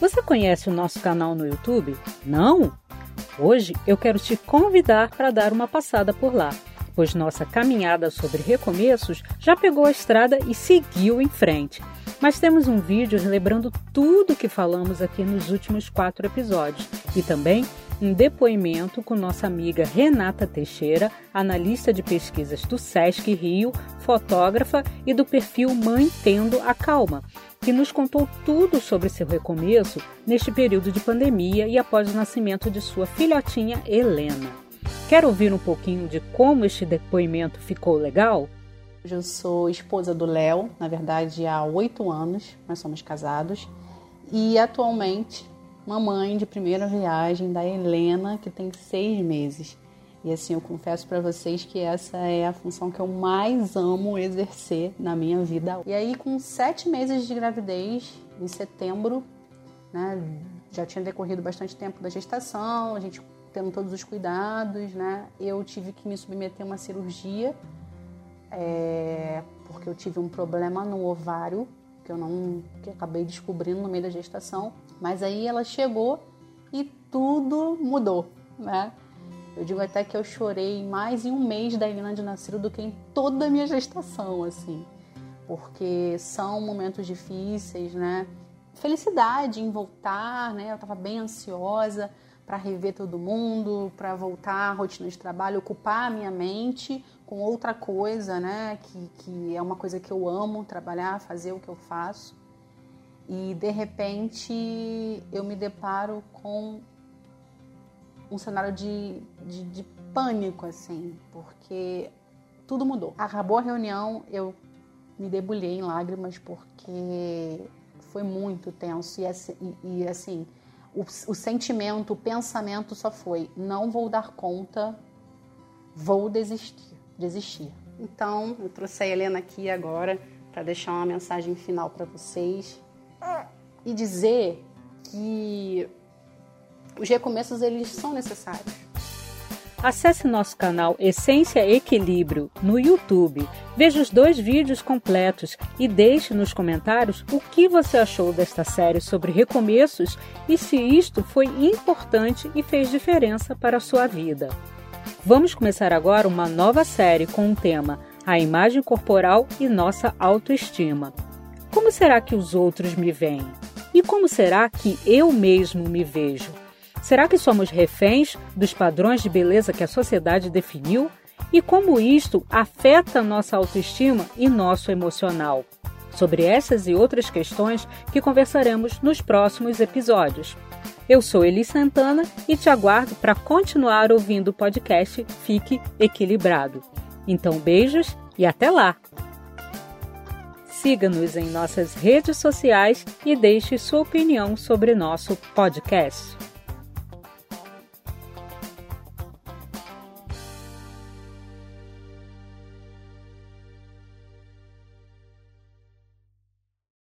Você conhece o nosso canal no YouTube? Não? Hoje eu quero te convidar para dar uma passada por lá, pois nossa caminhada sobre recomeços já pegou a estrada e seguiu em frente. Mas temos um vídeo relembrando tudo que falamos aqui nos últimos quatro episódios e também um depoimento com nossa amiga Renata Teixeira, analista de pesquisas do SESC Rio, fotógrafa e do perfil Mãe Tendo a Calma, que nos contou tudo sobre seu recomeço neste período de pandemia e após o nascimento de sua filhotinha Helena. Quer ouvir um pouquinho de como este depoimento ficou legal? Eu sou esposa do Léo, na verdade há oito anos, nós somos casados, e atualmente mamãe de primeira viagem da Helena, que tem seis meses. E assim, eu confesso para vocês que essa é a função que eu mais amo exercer na minha vida. E aí, com sete meses de gravidez, em setembro, né, já tinha decorrido bastante tempo da gestação, a gente tendo todos os cuidados, né, eu tive que me submeter a uma cirurgia é, porque eu tive um problema no ovário que eu não que acabei descobrindo no meio da gestação. Mas aí ela chegou e tudo mudou, né? Eu digo até que eu chorei mais em um mês da Helena de nascido do que em toda a minha gestação, assim. Porque são momentos difíceis, né? Felicidade em voltar, né? Eu estava bem ansiosa para rever todo mundo, para voltar à rotina de trabalho, ocupar a minha mente com outra coisa, né? Que, que é uma coisa que eu amo, trabalhar, fazer o que eu faço. E de repente eu me deparo com um cenário de, de, de pânico, assim, porque tudo mudou. Acabou a reunião, eu me debulhei em lágrimas porque foi muito tenso e, assim, e, assim o, o sentimento, o pensamento só foi: não vou dar conta, vou desistir desistir. Então, eu trouxe a Helena aqui agora para deixar uma mensagem final para vocês e dizer que os recomeços eles são necessários. Acesse nosso canal Essência Equilíbrio no YouTube, veja os dois vídeos completos e deixe nos comentários o que você achou desta série sobre recomeços e se isto foi importante e fez diferença para a sua vida. Vamos começar agora uma nova série com o tema A imagem corporal e nossa autoestima. Como será que os outros me veem? E como será que eu mesmo me vejo? Será que somos reféns dos padrões de beleza que a sociedade definiu? E como isto afeta nossa autoestima e nosso emocional? Sobre essas e outras questões que conversaremos nos próximos episódios. Eu sou Eli Santana e te aguardo para continuar ouvindo o podcast Fique Equilibrado. Então, beijos e até lá! Siga-nos em nossas redes sociais e deixe sua opinião sobre nosso podcast.